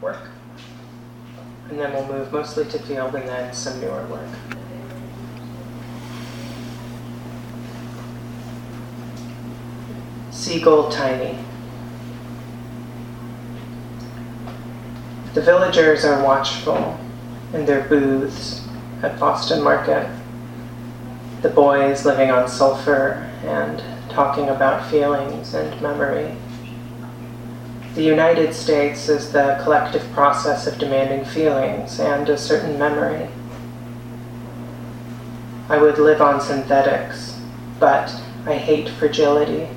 work. And then we'll move mostly to feeld and then some newer work. Seagull Tiny. The villagers are watchful in their booths at Boston Market. The boys living on sulfur and talking about feelings and memory. The United States is the collective process of demanding feelings and a certain memory. I would live on synthetics, but I hate fragility.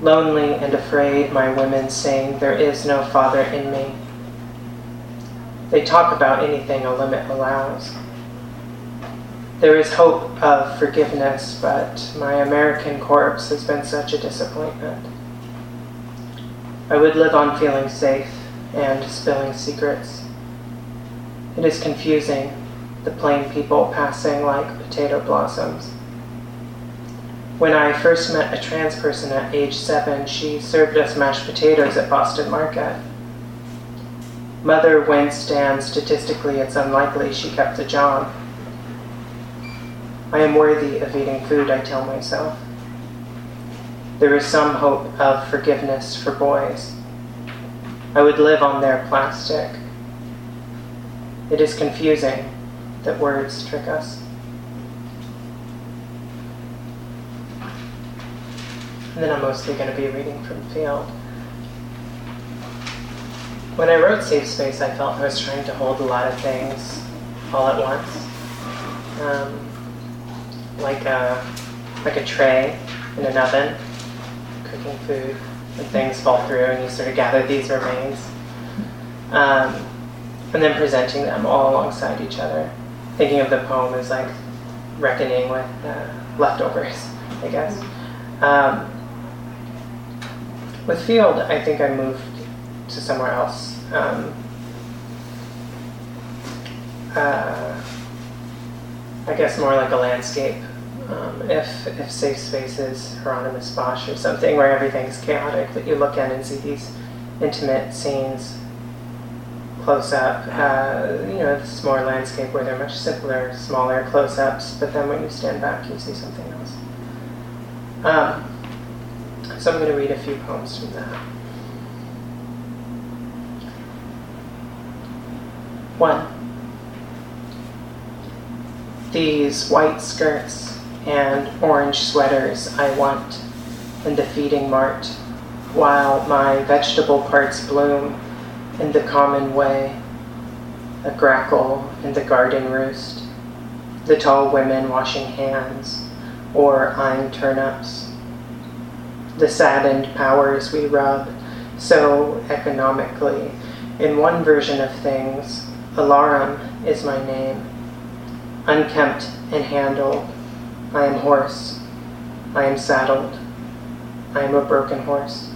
Lonely and afraid, my women sing, There is no father in me. They talk about anything a limit allows. There is hope of forgiveness, but my American corpse has been such a disappointment. I would live on feeling safe and spilling secrets. It is confusing, the plain people passing like potato blossoms. When I first met a trans person at age seven, she served us mashed potatoes at Boston Market. Mother winced, and statistically, it's unlikely she kept a job. I am worthy of eating food, I tell myself there is some hope of forgiveness for boys. I would live on their plastic. It is confusing that words trick us. And then I'm mostly going to be reading from feeld. When I wrote Safe Space, I felt I was trying to hold a lot of things all at once. Um, like a, like a tray in an oven cooking food and things fall through and you sort of gather these remains. Um, and then presenting them all alongside each other. Thinking of the poem as like reckoning with uh, leftovers, I guess. Um, with feeld, I think I moved to somewhere else. Um, uh, I guess more like a landscape um, if, if Safe Space is Hieronymus Bosch or something where everything's chaotic, that you look in and see these intimate scenes close up. Uh, you know, this is more landscape where they're much simpler, smaller close ups, but then when you stand back, you see something else. Um, so I'm going to read a few poems from that. One. These white skirts and orange sweaters I want in the feeding mart, while my vegetable parts bloom in the common way, a grackle in the garden roost, the tall women washing hands or eyeing turnips, the saddened powers we rub so economically. In one version of things, Alarum is my name, unkempt and handled I am hoarse. I am saddled. I am a broken horse.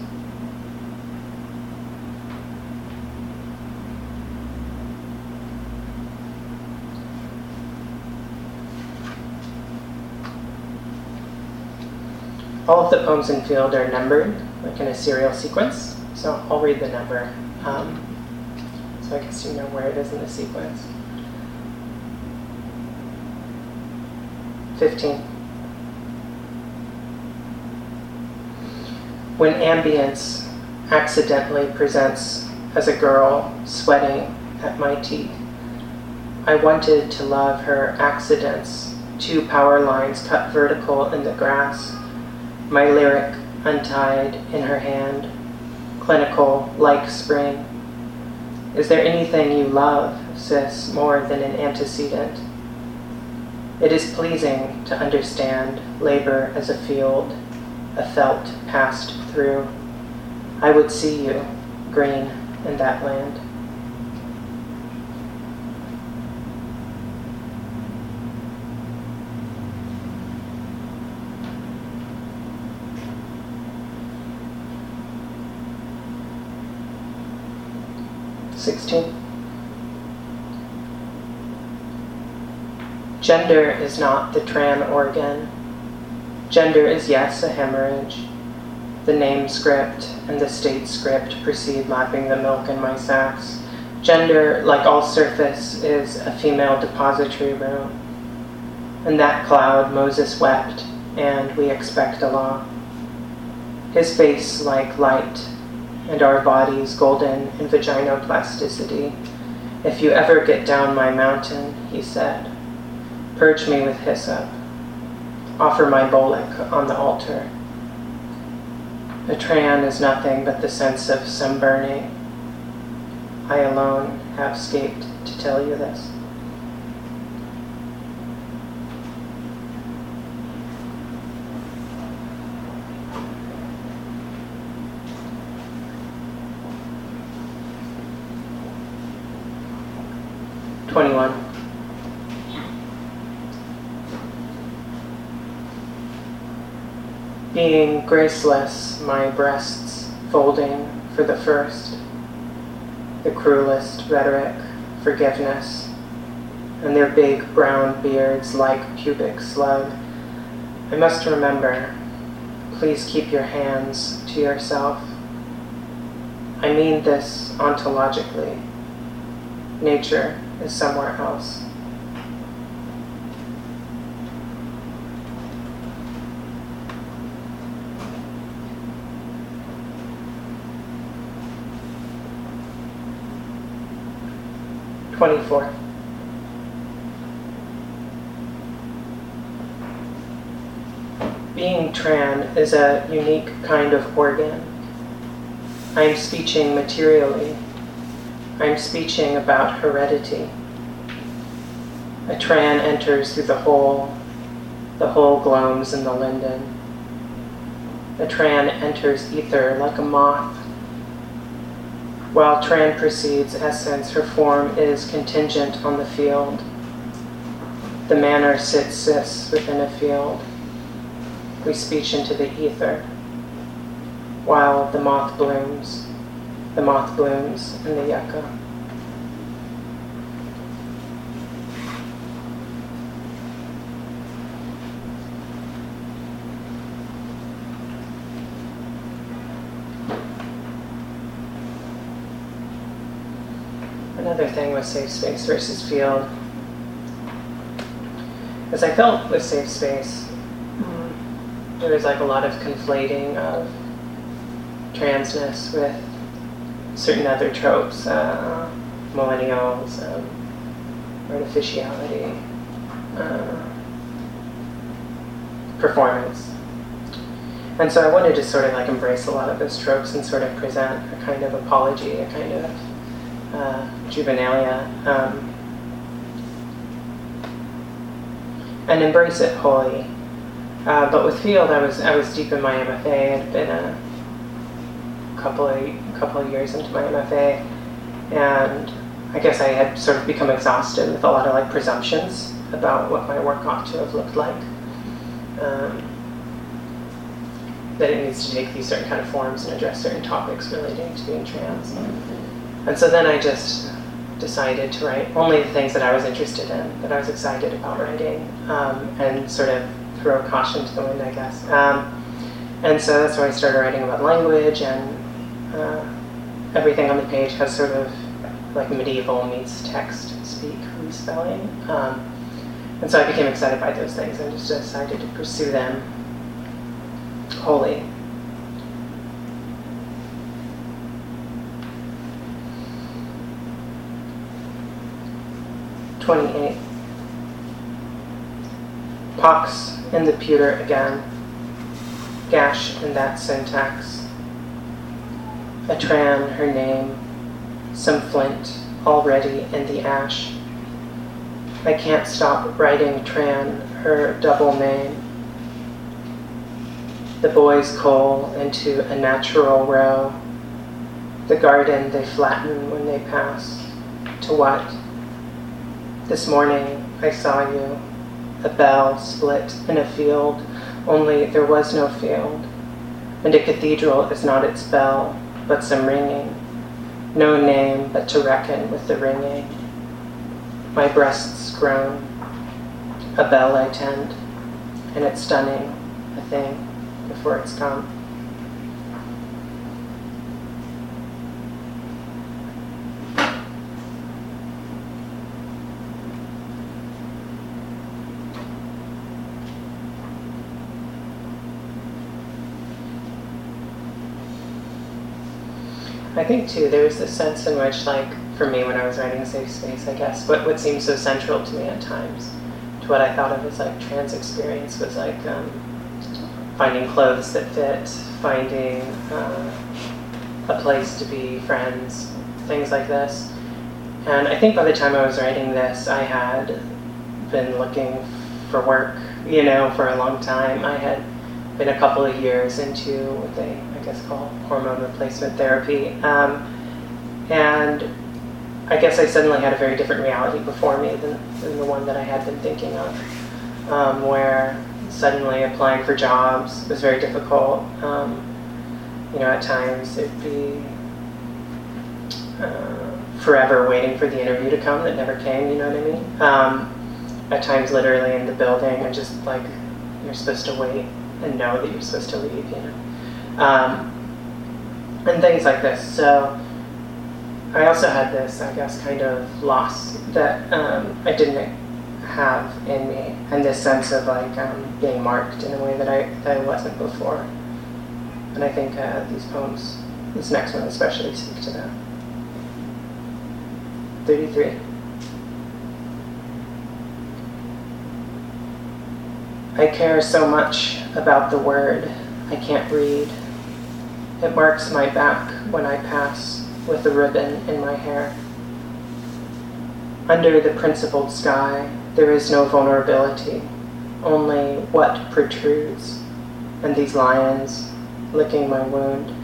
All of the poems in feeld are numbered, like in a serial sequence. So I'll read the number. Um, so I guess you know where it is in the sequence. 15. When ambience accidentally presents as a girl sweating at my teeth, I wanted to love her accidents, two power lines cut vertical in the grass, my lyric untied in her hand, clinical like spring. Is there anything you love, sis, more than an antecedent? It is pleasing to understand labor as a field, a felt passed through. I would see you, green in that land. Sixteen. Gender is not the tran organ. Gender is yes a hemorrhage. The name script and the state script proceed lapping the milk in my sacks. Gender, like all surface, is a female depository room. In that cloud Moses wept, and we expect a law. His face like light, and our bodies golden in vaginoplasticity. If you ever get down my mountain, he said, purge me with hyssop. Offer my bullock on the altar. A tran is nothing but the sense of some burning. I alone have escaped to tell you this. Twenty-one. being graceless, my breasts folding for the first, the cruelest rhetoric, forgiveness, and their big brown beards like pubic slug. I must remember, please keep your hands to yourself. I mean this ontologically. Nature is somewhere else. 24. Being tran is a unique kind of organ. I am speeching materially. I am speeching about heredity. A tran enters through the hole, the hole gloams in the linden. A tran enters ether like a moth while Tran precedes essence, her form is contingent on the field. The manner sits cis within a field. We speech into the ether, while the moth blooms, the moth blooms in the yucca. Safe space versus feeld. As I felt with safe space, mm, there was like a lot of conflating of transness with certain other tropes, uh, millennials, um, artificiality, uh, performance. And so I wanted to sort of like embrace a lot of those tropes and sort of present a kind of apology, a kind of uh, juvenilia, um, and embrace it wholly. Uh, but with feeld, I was I was deep in my MFA. Had been a couple of couple of years into my MFA, and I guess I had sort of become exhausted with a lot of like presumptions about what my work ought to have looked like. Um, that it needs to take these certain kind of forms and address certain topics relating to being trans. And so then I just decided to write only the things that I was interested in, that I was excited about writing, um, and sort of throw caution to the wind, I guess. Um, and so that's why I started writing about language, and uh, everything on the page has sort of like medieval meets text speak spelling. Um, and so I became excited by those things and just decided to pursue them wholly. 28. Pox in the pewter again. Gash in that syntax. A tran, her name. Some flint already in the ash. I can't stop writing Tran, her double name. The boys coal into a natural row. The garden they flatten when they pass. To what? This morning I saw you, a bell split in a field, only there was no field. And a cathedral is not its bell, but some ringing. No name but to reckon with the ringing. My breasts groan. A bell I tend, and it's stunning, a thing, before it's come. I think too, there was this sense in which, like, for me when I was writing Safe Space, I guess, what, what seemed so central to me at times, to what I thought of as like trans experience, was like um, finding clothes that fit, finding uh, a place to be friends, things like this. And I think by the time I was writing this, I had been looking for work, you know, for a long time. I had been a couple of years into what they, guess, call hormone replacement therapy. Um, and I guess I suddenly had a very different reality before me than, than the one that I had been thinking of, um, where suddenly applying for jobs was very difficult. Um, you know, at times it'd be uh, forever waiting for the interview to come that never came, you know what I mean? Um, at times, literally in the building, and just like you're supposed to wait and know that you're supposed to leave, you know, um, and things like this. So I also had this, I guess, kind of loss that um, I didn't have in me, and this sense of like um, being marked in a way that I that I wasn't before. And I think uh, these poems, this next one especially, speak to that. Thirty-three. I care so much about the word I can't read. It marks my back when I pass with a ribbon in my hair. Under the principled sky, there is no vulnerability, only what protrudes, and these lions licking my wound,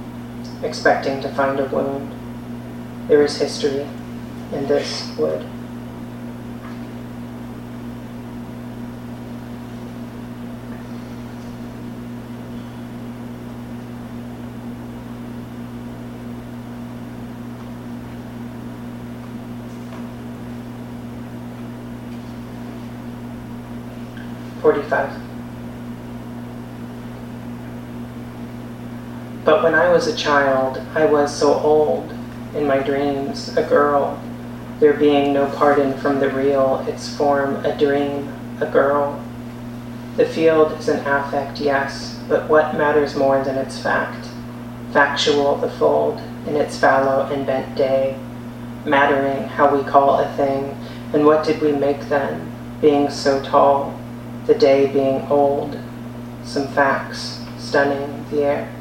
expecting to find a wound. There is history in this wood. Forty-five. But when I was a child, I was so old in my dreams, a girl, there being no pardon from the real, its form a dream, a girl. The field is an affect, yes, but what matters more than its fact? Factual, the fold, in its fallow and bent day, mattering how we call a thing, and what did we make then, being so tall, the day being old, some facts stunning the air.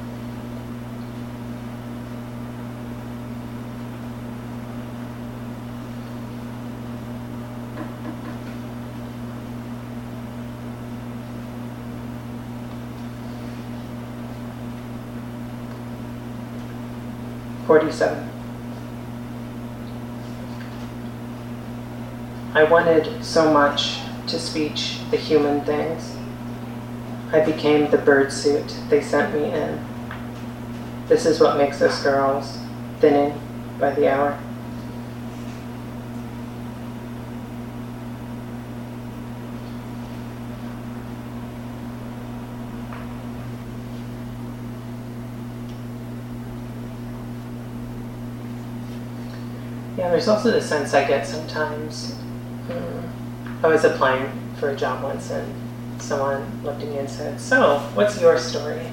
Forty-seven. I wanted so much to speech the human things. I became the bird suit they sent me in. This is what makes us girls, thinning by the hour. Yeah, there's also the sense I get sometimes. Um, I was applying for a job once, and someone looked at me and said, "So, what's your story?"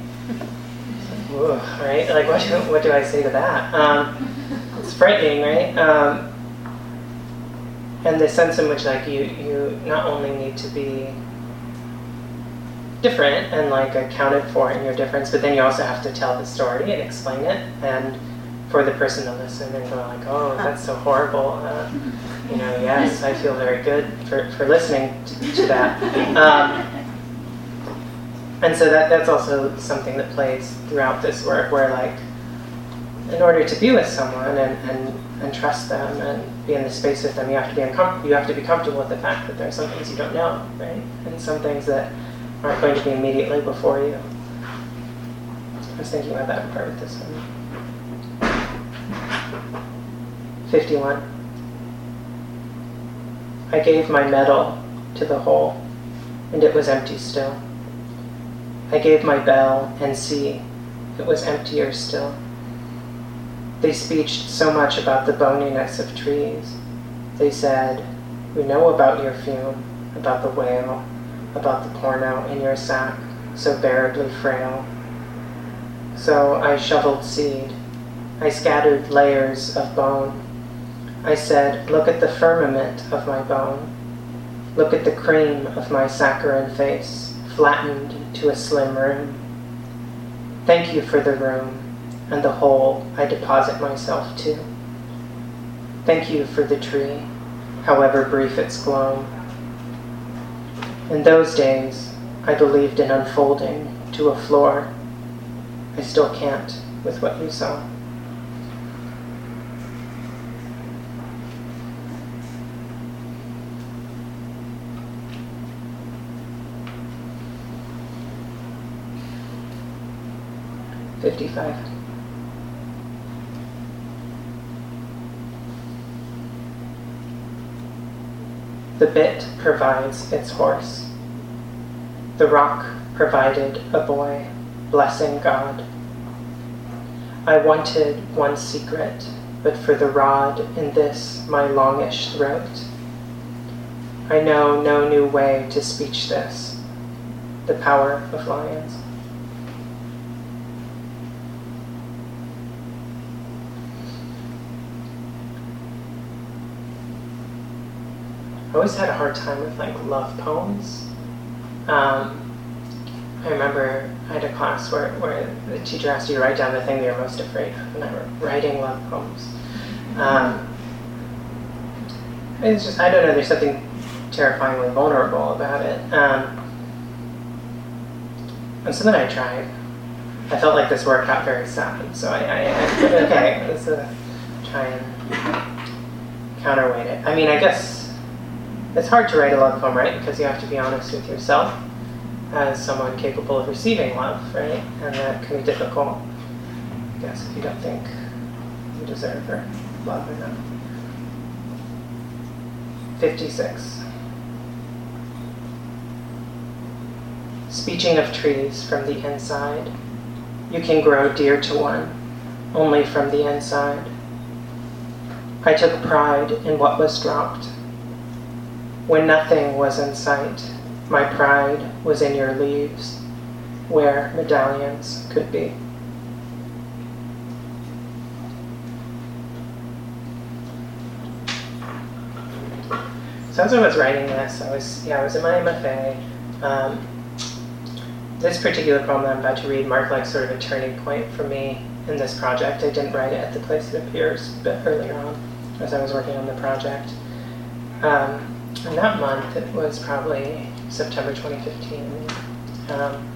Ooh, right? Like, what do, what do I say to that? Um, it's frightening, right? Um, and the sense in which, like, you you not only need to be different and like accounted for in your difference, but then you also have to tell the story and explain it and for the person to listen and go like, oh, that's so horrible. Uh, you know, yes, I feel very good for, for listening to, to that. Um, and so that that's also something that plays throughout this work, where like in order to be with someone and, and, and trust them and be in the space with them, you have to be uncom- you have to be comfortable with the fact that there are some things you don't know, right? And some things that aren't going to be immediately before you. I was thinking about that part with this one. 51. I gave my medal to the hole, and it was empty still. I gave my bell, and see, it was emptier still. They speeched so much about the boniness of trees. They said, We know about your fume, about the whale, about the porno in your sack, so bearably frail. So I shoveled seed. I scattered layers of bone. I said, Look at the firmament of my bone. Look at the cream of my saccharine face, flattened to a slim room. Thank you for the room and the hole I deposit myself to. Thank you for the tree, however brief its gloam. In those days, I believed in unfolding to a floor. I still can't with what you saw. Fifty-five. The bit provides its horse. The rock provided a boy, blessing God. I wanted one secret, but for the rod in this my longish throat. I know no new way to speech this, the power of lions. I always had a hard time with like love poems. Um, I remember I had a class where, where the teacher asked you to write down the thing you're most afraid of, and I were writing love poems. Um, it's just I don't know. There's something terrifyingly vulnerable about it. Um, and so then I tried. I felt like this work got very sad, so I, I, I okay, let's uh, try and counterweight it. I mean, I guess it's hard to write a love poem, right? Because you have to be honest with yourself as someone capable of receiving love, right? And that can be difficult, I guess, if you don't think you deserve or love enough. 56. Speeching of trees from the inside, you can grow dear to one only from the inside. I took pride in what was dropped when nothing was in sight, my pride was in your leaves, where medallions could be. So as I was writing this, I was yeah, I was in my MFA. Um, this particular poem that I'm about to read marked like sort of a turning point for me in this project. I didn't write it at the place it appears, but earlier on, as I was working on the project. Um, and that month, it was probably September 2015. Um,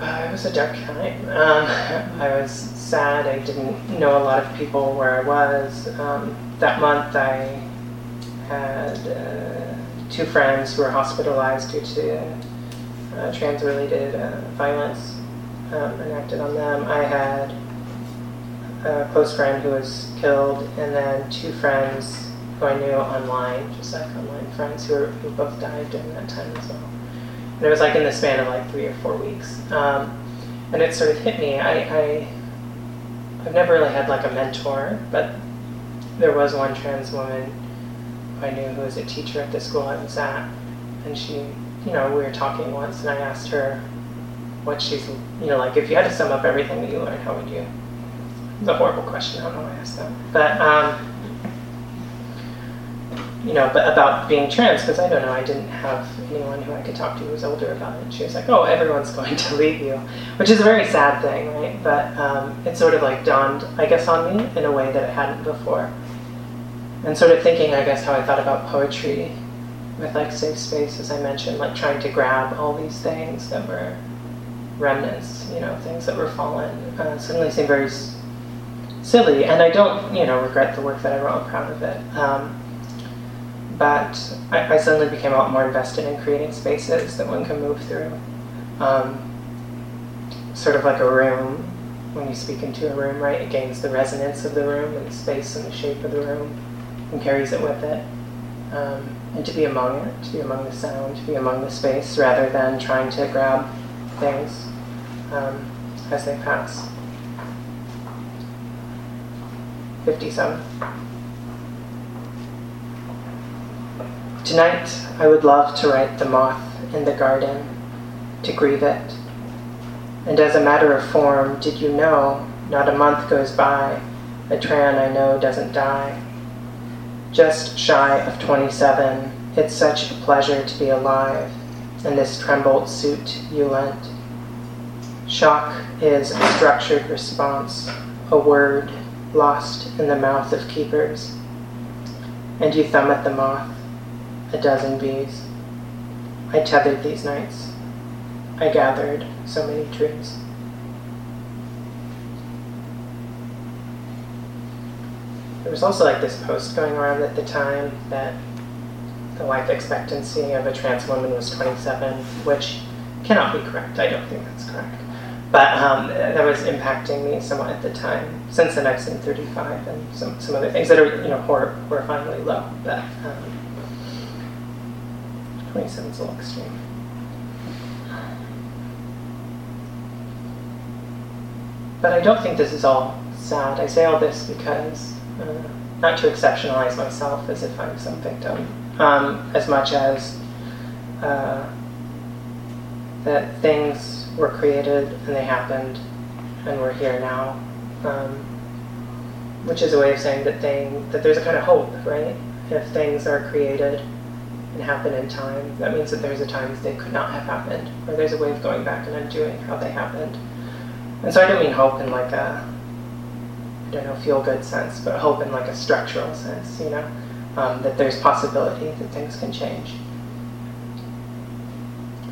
it was a dark time. Um, I was sad. I didn't know a lot of people where I was. Um, that month, I had uh, two friends who were hospitalized due to uh, trans-related uh, violence um, enacted on them. I had a close friend who was killed, and then two friends who I knew online, just like online friends who, who both died during that time as well. And it was like in the span of like three or four weeks. Um, and it sort of hit me. I, I, I've never really had like a mentor, but there was one trans woman who I knew who was a teacher at the school I was at. And she, you know, we were talking once and I asked her what she's, you know, like if you had to sum up everything that you learned, how would you? It's a horrible question. I don't know why I asked that. But, um, you know, but about being trans, because I don't know, I didn't have anyone who I could talk to who was older about it. She was like, oh, everyone's going to leave you, which is a very sad thing, right? But um, it sort of like dawned, I guess, on me in a way that it hadn't before. And sort of thinking, I guess, how I thought about poetry with like safe space, as I mentioned, like trying to grab all these things that were remnants, you know, things that were fallen, uh, suddenly seemed very silly. And I don't, you know, regret the work that I wrote. I'm proud of it. Um, but I, I, suddenly became a lot more invested in creating spaces that one can move through. Um, sort of like a room, when you speak into a room, right, it gains the resonance of the room and the space and the shape of the room and carries it with it. Um, and to be among it, to be among the sound, to be among the space, rather than trying to grab things um, as they pass. 57. Tonight, I would love to write the moth in the garden, to grieve it. And as a matter of form, did you know, not a month goes by, a Tran I know doesn't die. Just shy of 27, it's such a pleasure to be alive in this trembled suit you lent. Shock is a structured response, a word lost in the mouth of keepers. And you thumb at the moth, a dozen bees. I tethered these nights. I gathered so many trees. There was also like this post going around at the time that the life expectancy of a trans woman was 27, which cannot be correct. I don't think that's correct. But um, that was impacting me somewhat at the time. Since then, I've seen 35 and some, some other things that are, you know, hor- horrifyingly low. But um, 27 is a little extreme. But I don't think this is all sad. I say all this because, uh, not to exceptionalize myself as if I'm some victim, um, as much as uh, that things were created and they happened and we're here now. Um, which is a way of saying that thing that there's a kind of hope, right? If things are created and happen in time, that means that there's a time they could not have happened, or there's a way of going back and undoing how they happened. And so I don't mean hope in like a, I don't know, feel good sense, but hope in like a structural sense, you know, um, that there's possibility that things can change.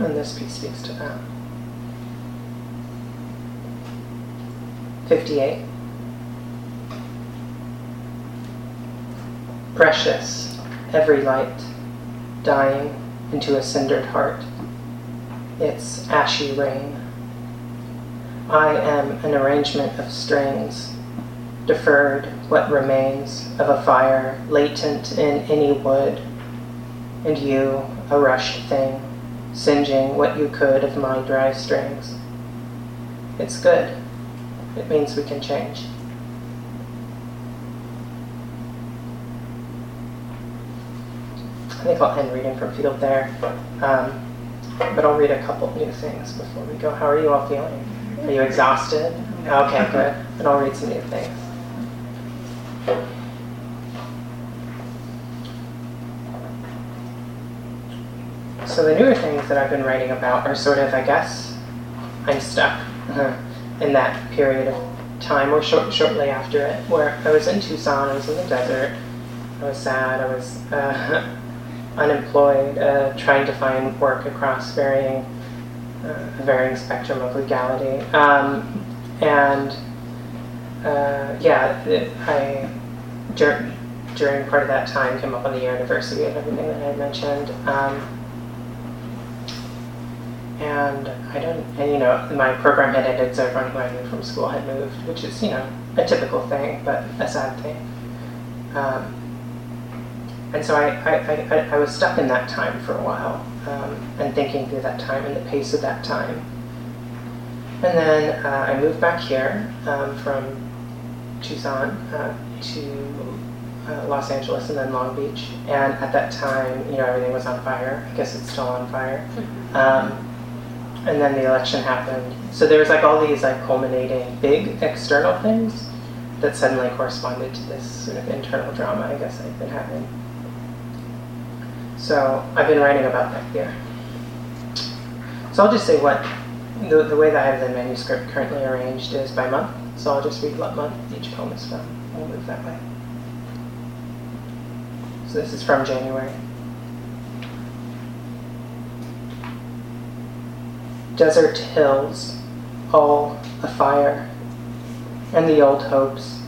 And this piece speaks to that. 58. Precious, every light, dying into a cindered heart. It's ashy rain. I am an arrangement of strings, deferred what remains of a fire latent in any wood, and you, a rushed thing, singeing what you could of my dry strings. It's good. It means we can change. I think I'll end reading from feeld there. Um, but I'll read a couple new things before we go. How are you all feeling? Are you exhausted? Okay, good. And I'll read some new things. So the newer things that I've been writing about are sort of, I guess, I'm stuck uh, in that period of time, or short, shortly after it, where I was in Tucson, I was in the desert, I was sad, I was uh, unemployed, uh, trying to find work across varying, uh, varying spectrum of legality, um, and uh, yeah, I dur- during part of that time came up on the anniversary of everything that I mentioned. Um, and I don't, and you know, my program had ended, so everyone who I knew from school had moved, which is, you know, a typical thing, but a sad thing. Um, and so I, I, I, I, was stuck in that time for a while, um, and thinking through that time and the pace of that time. And then uh, I moved back here um, from Tucson uh, to uh, Los Angeles and then Long Beach. And at that time, you know, everything was on fire. I guess it's still on fire. Um, and then the election happened. So there was like all these like culminating big external things that suddenly corresponded to this sort of internal drama I guess I've been having. So I've been writing about that here. So I'll just say what the, the way that I have the manuscript currently arranged is by month. So I'll just read what month each poem is from. We'll move that way. So this is from January. Desert hills all afire, and the old hopes,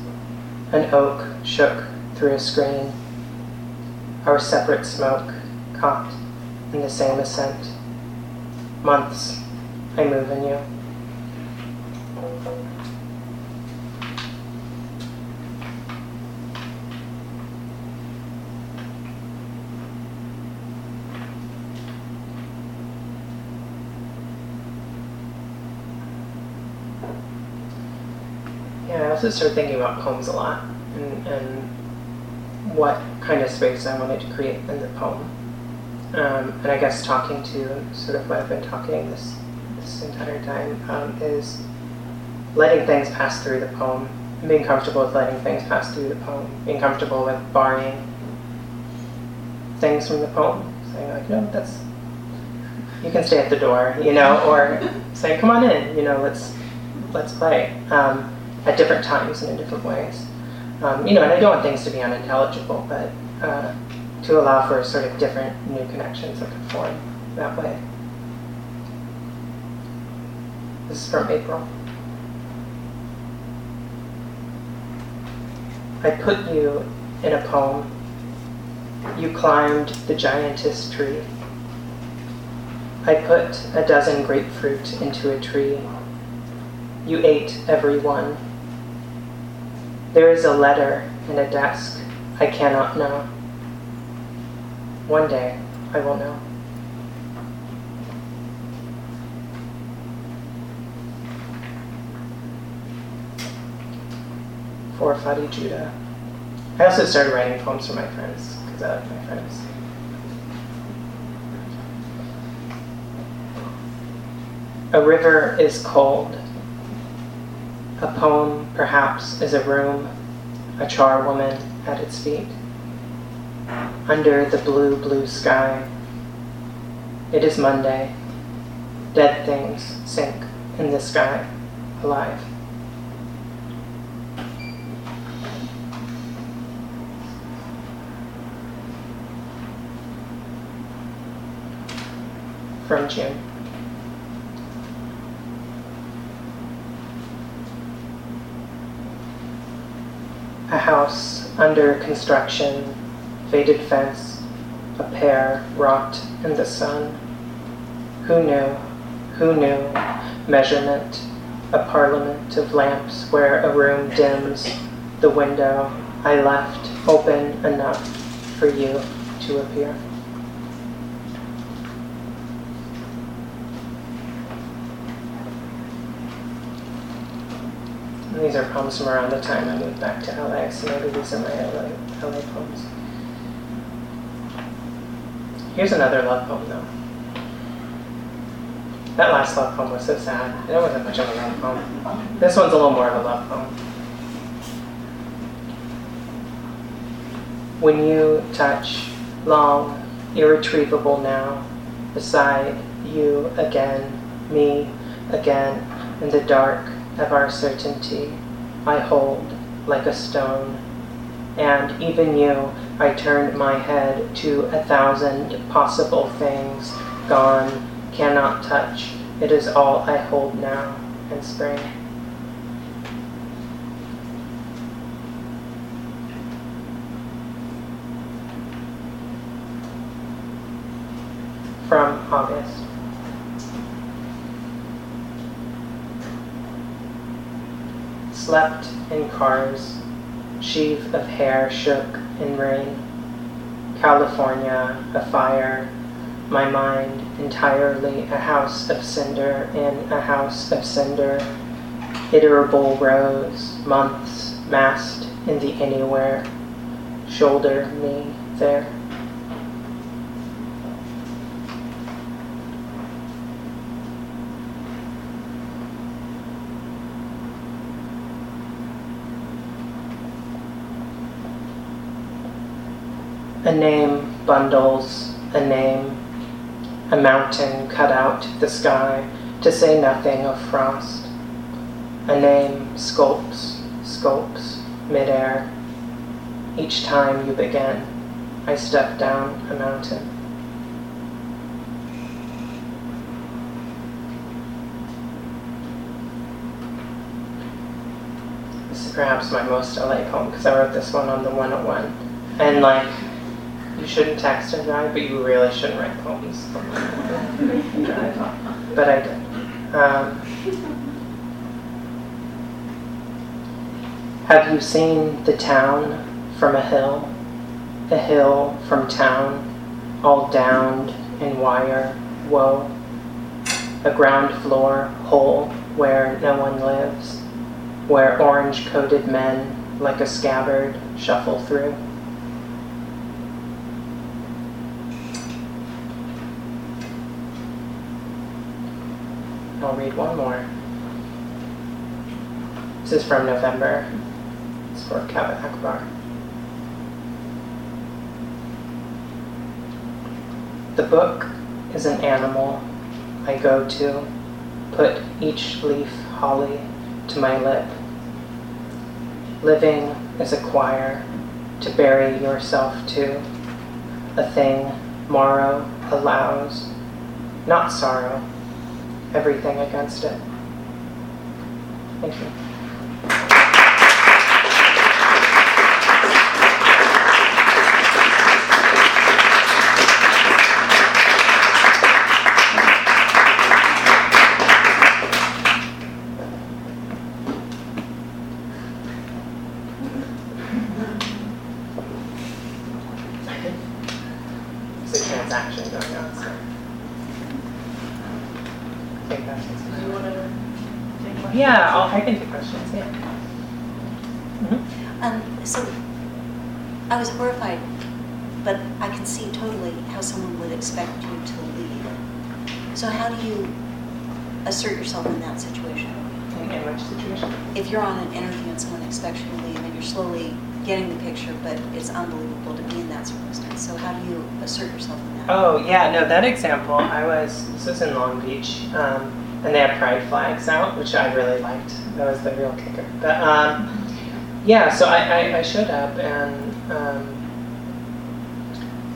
an oak shook through a screen, our separate smoke caught in the same ascent. Months I move in you. Yeah, I also started thinking about poems a lot and, and what kind of space I wanted to create in the poem. Um, and I guess talking to sort of what I've been talking this this entire time um, is letting things pass through the poem, being comfortable with letting things pass through the poem, being comfortable with borrowing things from the poem, saying like, no, that's you can stay at the door, you know, or saying, come on in, you know, let's let's play um, at different times and in different ways. Um, you know, and I don't want things to be unintelligible, but uh, to allow for sort of different new connections that can form that way. This is from April. I put you in a poem. You climbed the giantess tree. I put a dozen grapefruit into a tree. You ate every one. There is a letter in a desk I cannot know. One day I will know. For Fady Joudah. I also started writing poems for my friends because I like my friends. A river is cold. A poem, perhaps, is a room, a charwoman at its feet. Under the blue, blue sky. It is Monday. Dead things sink in the sky, alive. From June. A house under construction, faded fence, a pair rocked in the sun. Who knew? Who knew? Measurement, a parliament of lamps where a room dims the window I left open enough for you to appear. These are poems from around the time I moved back to LA, so maybe these are my LA, LA poems. Here's another love poem, though. That last love poem was so sad. It wasn't much of a love poem. This one's a little more of a love poem. When you touch, long, irretrievable now, beside you again, me again, in the dark of our certainty, I hold like a stone. And even you, I turned my head to a thousand possible things, gone, cannot touch. It is all I hold now in spring. From August. Slept in cars, sheaf of hair shook in rain. California, a fire, my mind entirely a house of cinder in a house of cinder. Iterable rows, months massed in the anywhere. Shoulder me there. A name bundles a name, a mountain cut out the sky, to say nothing of frost. A name sculpts, sculpts midair. Each time you begin, I step down a mountain. This is perhaps my most LA poem because I wrote this one on the 101. And like, you shouldn't text and drive, but you really shouldn't write poems. But I did. Um, have you seen the town from a hill? A hill from town, all downed in wire, woe. A ground floor hole where no one lives, where orange coated men like a scabbard shuffle through. I'll read one more. This is from November. It's for Kaveh Akbar. The book is an animal I go to, put each leaf holly to my lip. Living is a choir to bury yourself to, a thing morrow allows, not sorrow, everything against it. Thank you. There's a transaction going on, so. Take that. Do you want to take questions? Yeah, I'll, I can take questions, yeah. Um, so, I was horrified, but I can see totally how someone would expect you to leave. So how do you assert yourself in that situation? In, which situation? If you're on an interview and someone expects you to leave and you're slowly getting the picture, but it's unbelievable to be in that circumstance, so how do you assert yourself in that? Oh, yeah, no, that example, I was, this was in Long Beach, um, and they had pride flags out, which I really liked. That was the real kicker. But, um, yeah, so I, I, I showed up and, um,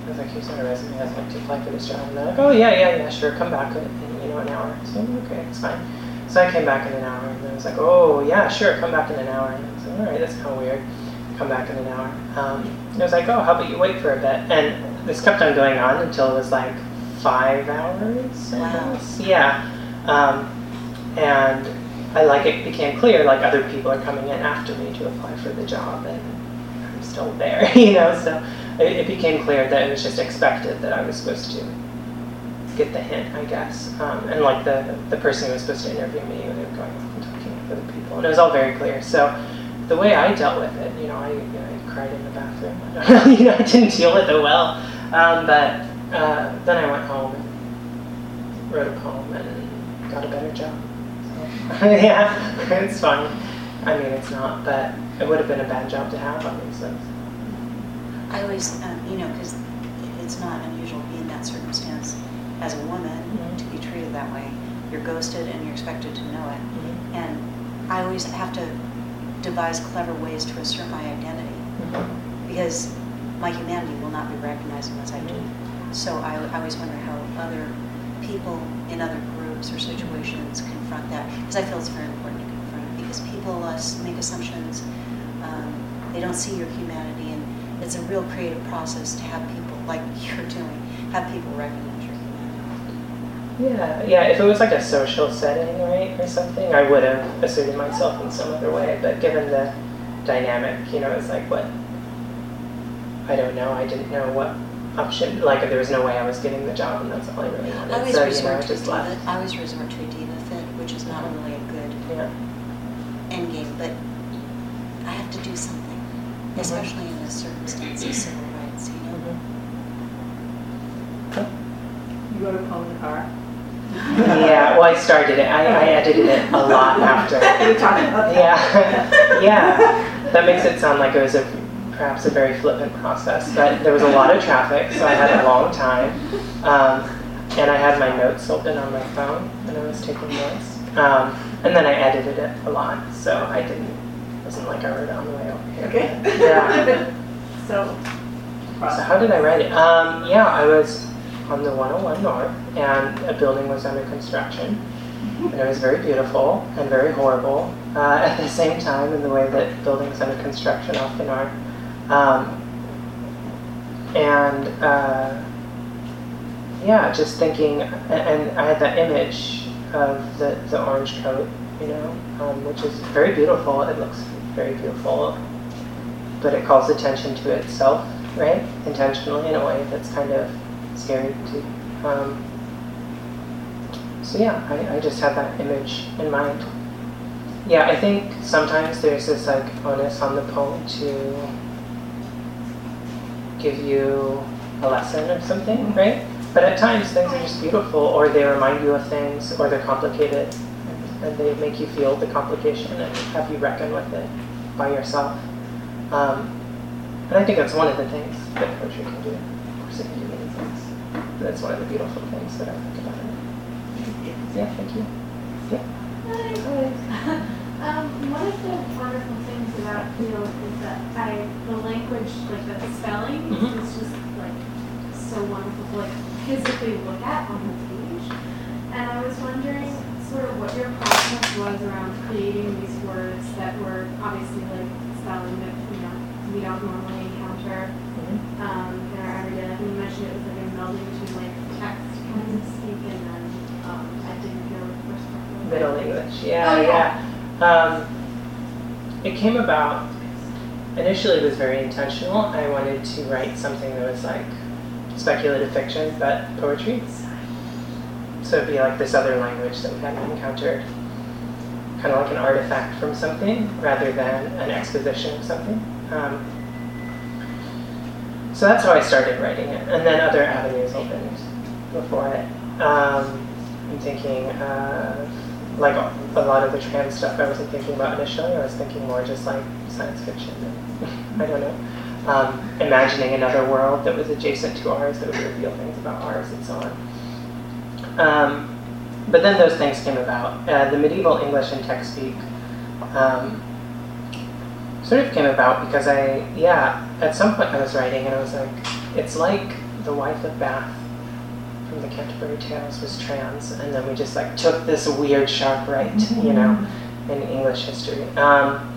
I was like, here's my resume, I was like to apply for this job. And they're like, oh, yeah, yeah, yeah, sure, come back you know, an hour. So, okay, it's fine. So I came back in an hour, and I was like, oh, yeah, sure, come back in an hour. And I was like, all right, that's kind of weird. Come back in an hour. Um, and I was like, oh, how about you wait for a bit? And this kept on going on until it was like five hours, Wow. Yeah. Um, and I like it became clear like other people are coming in after me to apply for the job, and I'm still there, you know. So it, it became clear that it was just expected that I was supposed to get the hint, I guess. Um, and like the the person who was supposed to interview me, they were going off and talking with other people, and it was all very clear. So the way I dealt with it, you know, I, I cried in the bathroom. I you know, I didn't deal with it well. Um, but uh, then I went home and wrote a poem and got a better job. So, yeah, it's fine. I mean, it's not, but it would have been a bad job to have, obviously. I always, um, you know, because it's not unusual to be in that circumstance as a woman Mhm. to be treated that way. You're ghosted and you're expected to know it. Mhm. And I always have to devise clever ways to assert my identity because my humanity will not be recognized unless I do. So I, I always wonder how other people in other groups or situations confront that because I feel it's very important to confront it because people uh, make assumptions. Um, they don't see your humanity, and it's a real creative process to have people like you're doing have people recognize. Yeah, yeah. If it was like a social setting, right, or something, I would have asserted myself in some other way. But given the dynamic, you know, it's like what I don't know. I didn't know what option. Like, there was no way I was getting the job, and that's all I really I wanted. always So you know, I to a just diva. left. I always resort to a diva fit, which is not really a good Yeah. end game, but I have to do something, Mm-hmm. especially in this circumstance of civil rights, you know? Mhm. You wrote a poem in the car. Yeah. Well, I started it. I, I edited it a lot after. We talked about that. Yeah, yeah. That makes it sound like it was a perhaps a very flippant process, but there was a lot of traffic, so I had a long time, um, and I had my notes open on my phone, and I was taking notes, um, and then I edited it a lot, so I didn't. It wasn't like I wrote it on the way over here. Okay. Yeah. So, So how did I write it? Um, yeah, I was on the 101 North, and a building was under construction, And it was very beautiful and very horrible uh, at the same time in the way that buildings under construction often are. Um, and uh, yeah, just thinking, and I had that image of the, the orange coat, you know, um, which is very beautiful. It looks very beautiful, but it calls attention to itself, right? Intentionally in a way that's kind of scary too. Um, so yeah, I, I just had that image in mind. Yeah, I think sometimes there's this like onus on the poem to give you a lesson or something, right? But at times things are just beautiful, or they remind you of things, or they're complicated, and they make you feel the complication and have you reckon with it by yourself. Um, and I think that's one of the things that poetry can do. Of course, it can do. That's one of the beautiful things that I think about it. Yeah, thank you. Yeah. Um, one of the wonderful things about feeld is that I, the language, like the spelling, Mhm. is just like so wonderful to like physically look at on the page. And I was wondering sort of what your process was around creating these words that were obviously like spelling that, you know, we don't normally encounter um, in our everyday life. You mentioned it was like a melding between text kind of speak and then um, I didn't hear the first part. of it. Middle English, Oh, yeah, yeah. yeah. Um, it came about, initially it was very intentional. I wanted to write something that was like speculative fiction, but poetry. So it'd be like this other language that we hadn't encountered, kind of like an artifact from something rather than an exposition of something. Um, so that's how I started writing it, and then other avenues opened before it. Um, I'm thinking uh, like a lot of the trans stuff I wasn't thinking about initially. I was thinking more just like science fiction. I don't know. Um, imagining another world that was adjacent to ours that would reveal things about ours and so on. Um, but then those things came about. Uh, the medieval English and text speak um, sort of came about because I, yeah, at some point I was writing and I was like, it's like the wife of Bath from the Canterbury Tales was trans, and then we just like took this weird sharp right, you know, in English history. Um,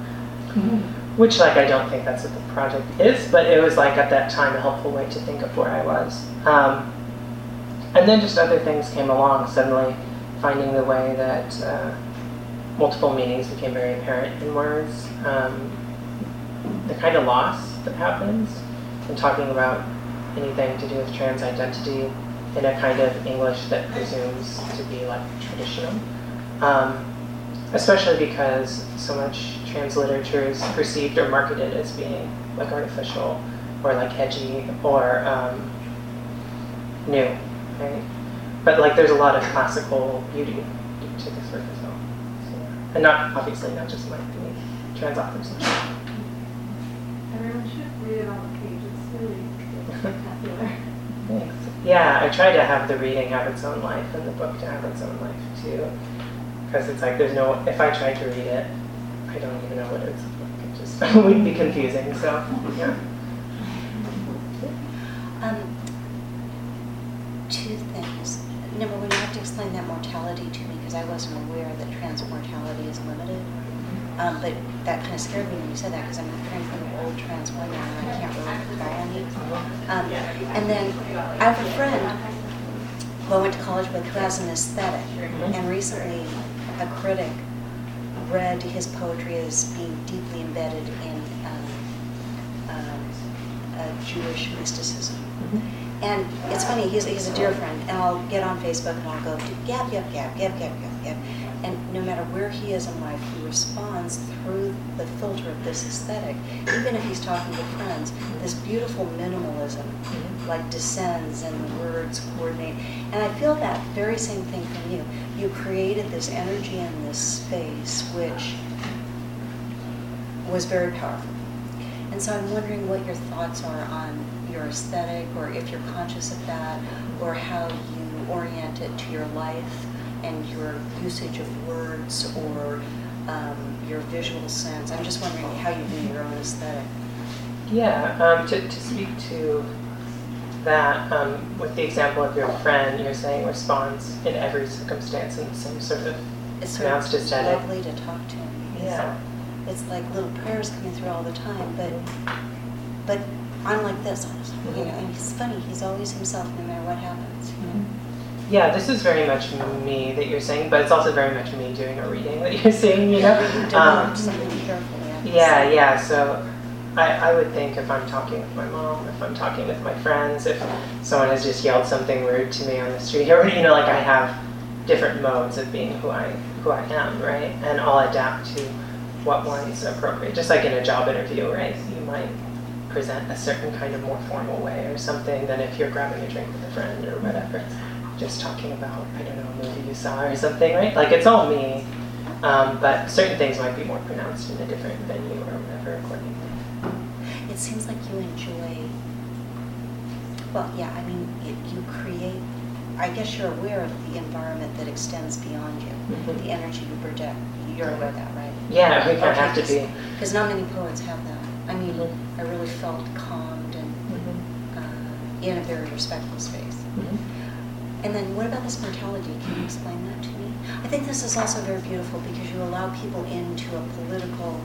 which like I don't think that's what the project is, but it was like at that time a helpful way to think of where I was. Um, and then just other things came along. Suddenly, finding the way that uh, multiple meanings became very apparent in words. Um, the kind of loss that happens in talking about anything to do with trans identity in a kind of English that presumes to be like traditional. Um, especially because so much trans literature is perceived or marketed as being like artificial or like edgy or um, new, right? But like there's a lot of classical beauty to this work as well. So. And not obviously not just like the trans authors. Everyone should read it on the page. It's really spectacular. Yeah, I try to have the reading have its own life and the book to have its own life too. Because it's like there's no, if I tried to read it, I don't even know what it's like. It just would be confusing. So, yeah. Um, two things. Number one, you have to explain that mortality to me because I wasn't aware that trans mortality is limited. Um, but that kind of scared me when you said that because I'm hearing from an old trans woman and I can't really recall any. Um, and then I have a friend who I went to college with who has an aesthetic, and recently a critic read his poetry as being deeply embedded in um, um, uh, Jewish mysticism. And it's funny, he's, he's a dear friend, and I'll get on Facebook and I'll go, gab, gab, gab, gab, gab, gab, gab. And no matter where he is in life, he responds through the filter of this aesthetic. Even if he's talking to friends, this beautiful minimalism mm-hmm. like descends and the words coordinate. And I feel that very same thing from you. You created this energy in this space which was very powerful. And so I'm wondering what your thoughts are on your aesthetic, or if you're conscious of that, or how you orient it to your life and your usage of words or um, your visual sense. I'm just wondering how you do your own aesthetic. Yeah, um, to, to speak to that, um, with the example of your friend, you're saying responds in every circumstance in the same sort of It's sort pronounced of aesthetic. lovely to talk to him. Yeah. It's like little prayers coming through all the time, but, but I'm like this, you know, and he's funny, he's always himself no matter what happens. Yeah, this is very much me that you're saying, but it's also very much me doing a reading that you're saying, you know? Um, develop something carefully. I can Yeah, yeah. So I, I would think if I'm talking with my mom, if I'm talking with my friends, if someone has just yelled something rude to me on the street, or you know, like I have different modes of being who I who I am, right? And I'll adapt to what one's appropriate. Just like in a job interview, right? You might present a certain kind of more formal way or something than if you're grabbing a drink with a friend or whatever. Just talking about, I don't know, a movie you saw or something, right? Like it's all me. Um, but certain things might be more pronounced in a different venue or whatever accordingly. It seems like you enjoy, well, yeah, I mean, it, you create, I guess you're aware of the environment that extends beyond you, Mhm. the energy you project. You're aware of that, right? Yeah, we kind of have to be. Because not many poets have that. I mean, Mhm. I really felt calmed and uh, in a very respectful space. And then what about this mortality? Can you explain that to me? I think this is also very beautiful because you allow people into a political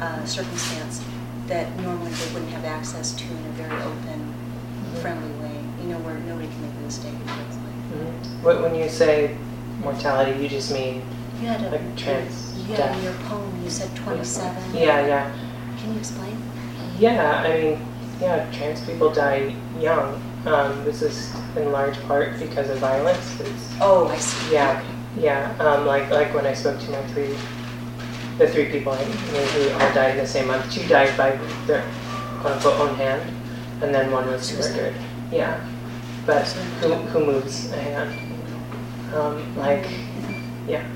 uh, circumstance that normally they wouldn't have access to in a very open, friendly way, you know, where nobody can make a mistake. it feels like. Mhm. What- When you say mortality, you just mean, You had a, Like trans yeah, death. in your poem, you said 27. yeah, yeah. Can you explain? Yeah, I mean, yeah, trans people die young. Um, this is in large part because of violence. It's, Oh, I see. yeah, yeah. Um, like like when I spoke to my three, the three people I knew who all died in the same month. Two died by their quote unquote own hand, and then one was Suicide. murdered. Yeah, but who who moves a hand? Um, like, yeah.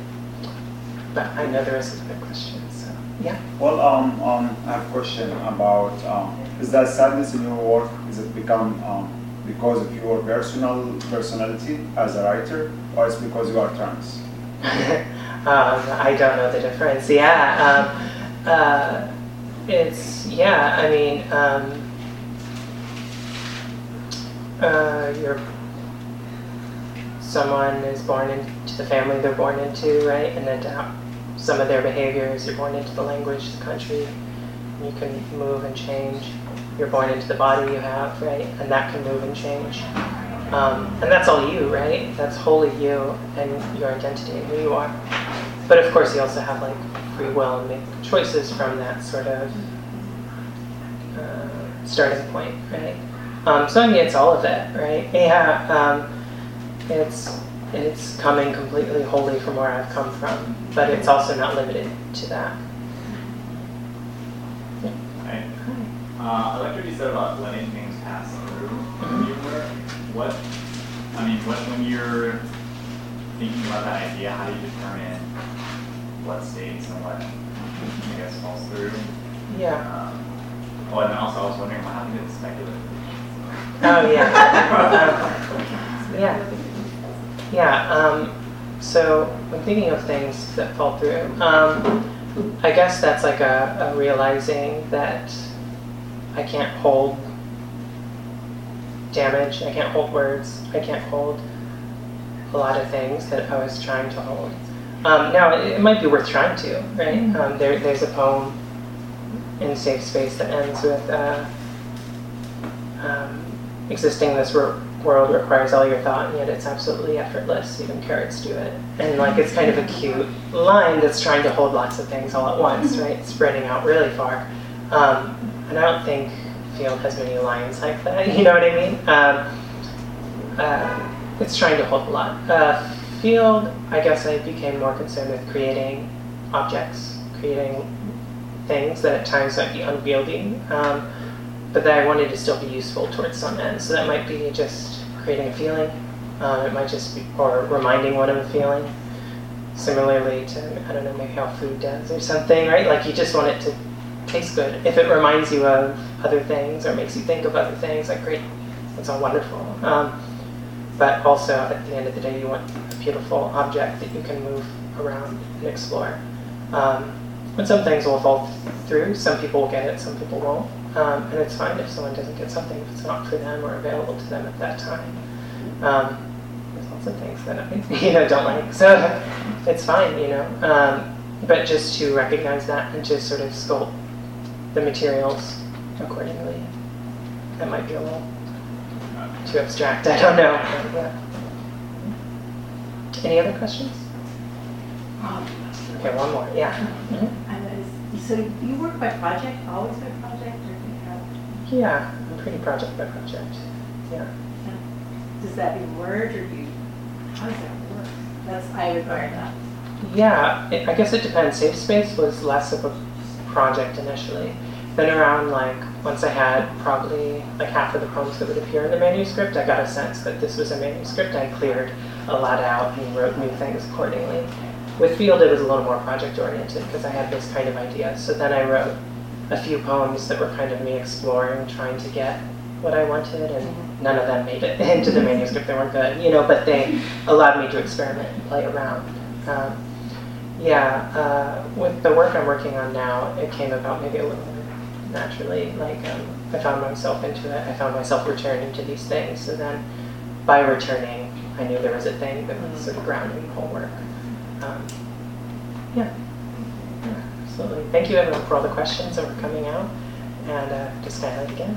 But I know the rest of the questions, so yeah. Well, um, um, I have a question about um, is that sadness in your work is it become um, because of your personal personality as a writer, or it's because you are trans? um, I don't know the difference. Yeah, um, uh, it's yeah. I mean, um, uh, you're someone is born into the family they're born into, right, and adapt some of their behaviors. You're born into the language, the country. You can move and change. You're born into the body you have, right, and that can move and change. Um, and that's all you, right? That's wholly you and your identity and who you are. But of course, you also have like free will and make choices from that sort of uh, starting point, right? Um, so I mean, it's all of it, right? Yeah, um, it's it's coming completely wholly from where I've come from, but it's also not limited to that. Hi. Uh, I like what you said about letting things pass through in your work. What, I mean, what, when you're thinking about that idea, how do you determine what stays and what, I guess, falls through? Yeah. Um, oh, and then also I was wondering what happened to the speculative. Oh yeah. Yeah. Yeah. Um, so when thinking of things that fall through, um, I guess that's like a, a realizing that I can't hold damage. I can't hold words. I can't hold a lot of things that I was trying to hold. Um, now it, it might be worth trying to, right? Um, there, there's a poem in Safe Space that ends with. Uh, um, existing in this wor- world requires all your thought, and yet it's absolutely effortless. Even carrots do it. And like it's kind of a cute line that's trying to hold lots of things all at once, right? Spreading out really far. Um, and I don't think feeld has many lines like that. You know what I mean? Um, uh, it's trying to hold a lot. Uh, feeld, I guess I became more concerned with creating objects, creating things that at times might be unwieldy. Um, but that I wanted to still be useful towards some end. So that might be just creating a feeling. Um, it might just be, or reminding one of a feeling. Similarly to, I don't know, maybe how food does or something, right? Like you just want it to taste good. If it reminds you of other things or makes you think of other things, like great, that's all wonderful. Um, but also at the end of the day, you want a beautiful object that you can move around and explore. Um, but some things will fall through. Some people will get it, some people won't. um, and it's fine if someone doesn't get something if it's not for them or available to them at that time. Um, there's lots of things that I you know don't like, so it's fine, you know. Um, but just to recognize that and just sort of sculpt the materials accordingly. That might be a little too abstract. I don't know. Any other questions? Um, Okay, one more. Yeah. Mhm. and is- So you work by project, always by project, or do you have, Yeah, I'm pretty project by project. Yeah. does that emerge, or do you, how does that work? That's, I would learn that. Yeah, it, I guess it depends. Safe Space was less of a project initially. Then around like once I had probably like half of the poems that would appear in the manuscript, I got a sense that this was a manuscript. I cleared a lot out and wrote new things accordingly. With feeld, it was a little more project oriented because I had this kind of idea. So then I wrote a few poems that were kind of me exploring, trying to get what I wanted, and none of them made it into the manuscript. They weren't good, you know, but they allowed me to experiment and play around. Um, yeah, uh, with the work I'm working on now, it came about maybe a little naturally. Like um, I found myself into it. I found myself returning to these things. So then, by returning, I knew there was a thing that was sort of grounding the whole work. Um, yeah. yeah, absolutely. Thank you everyone for all the questions that were coming out, and uh, to Skylight again.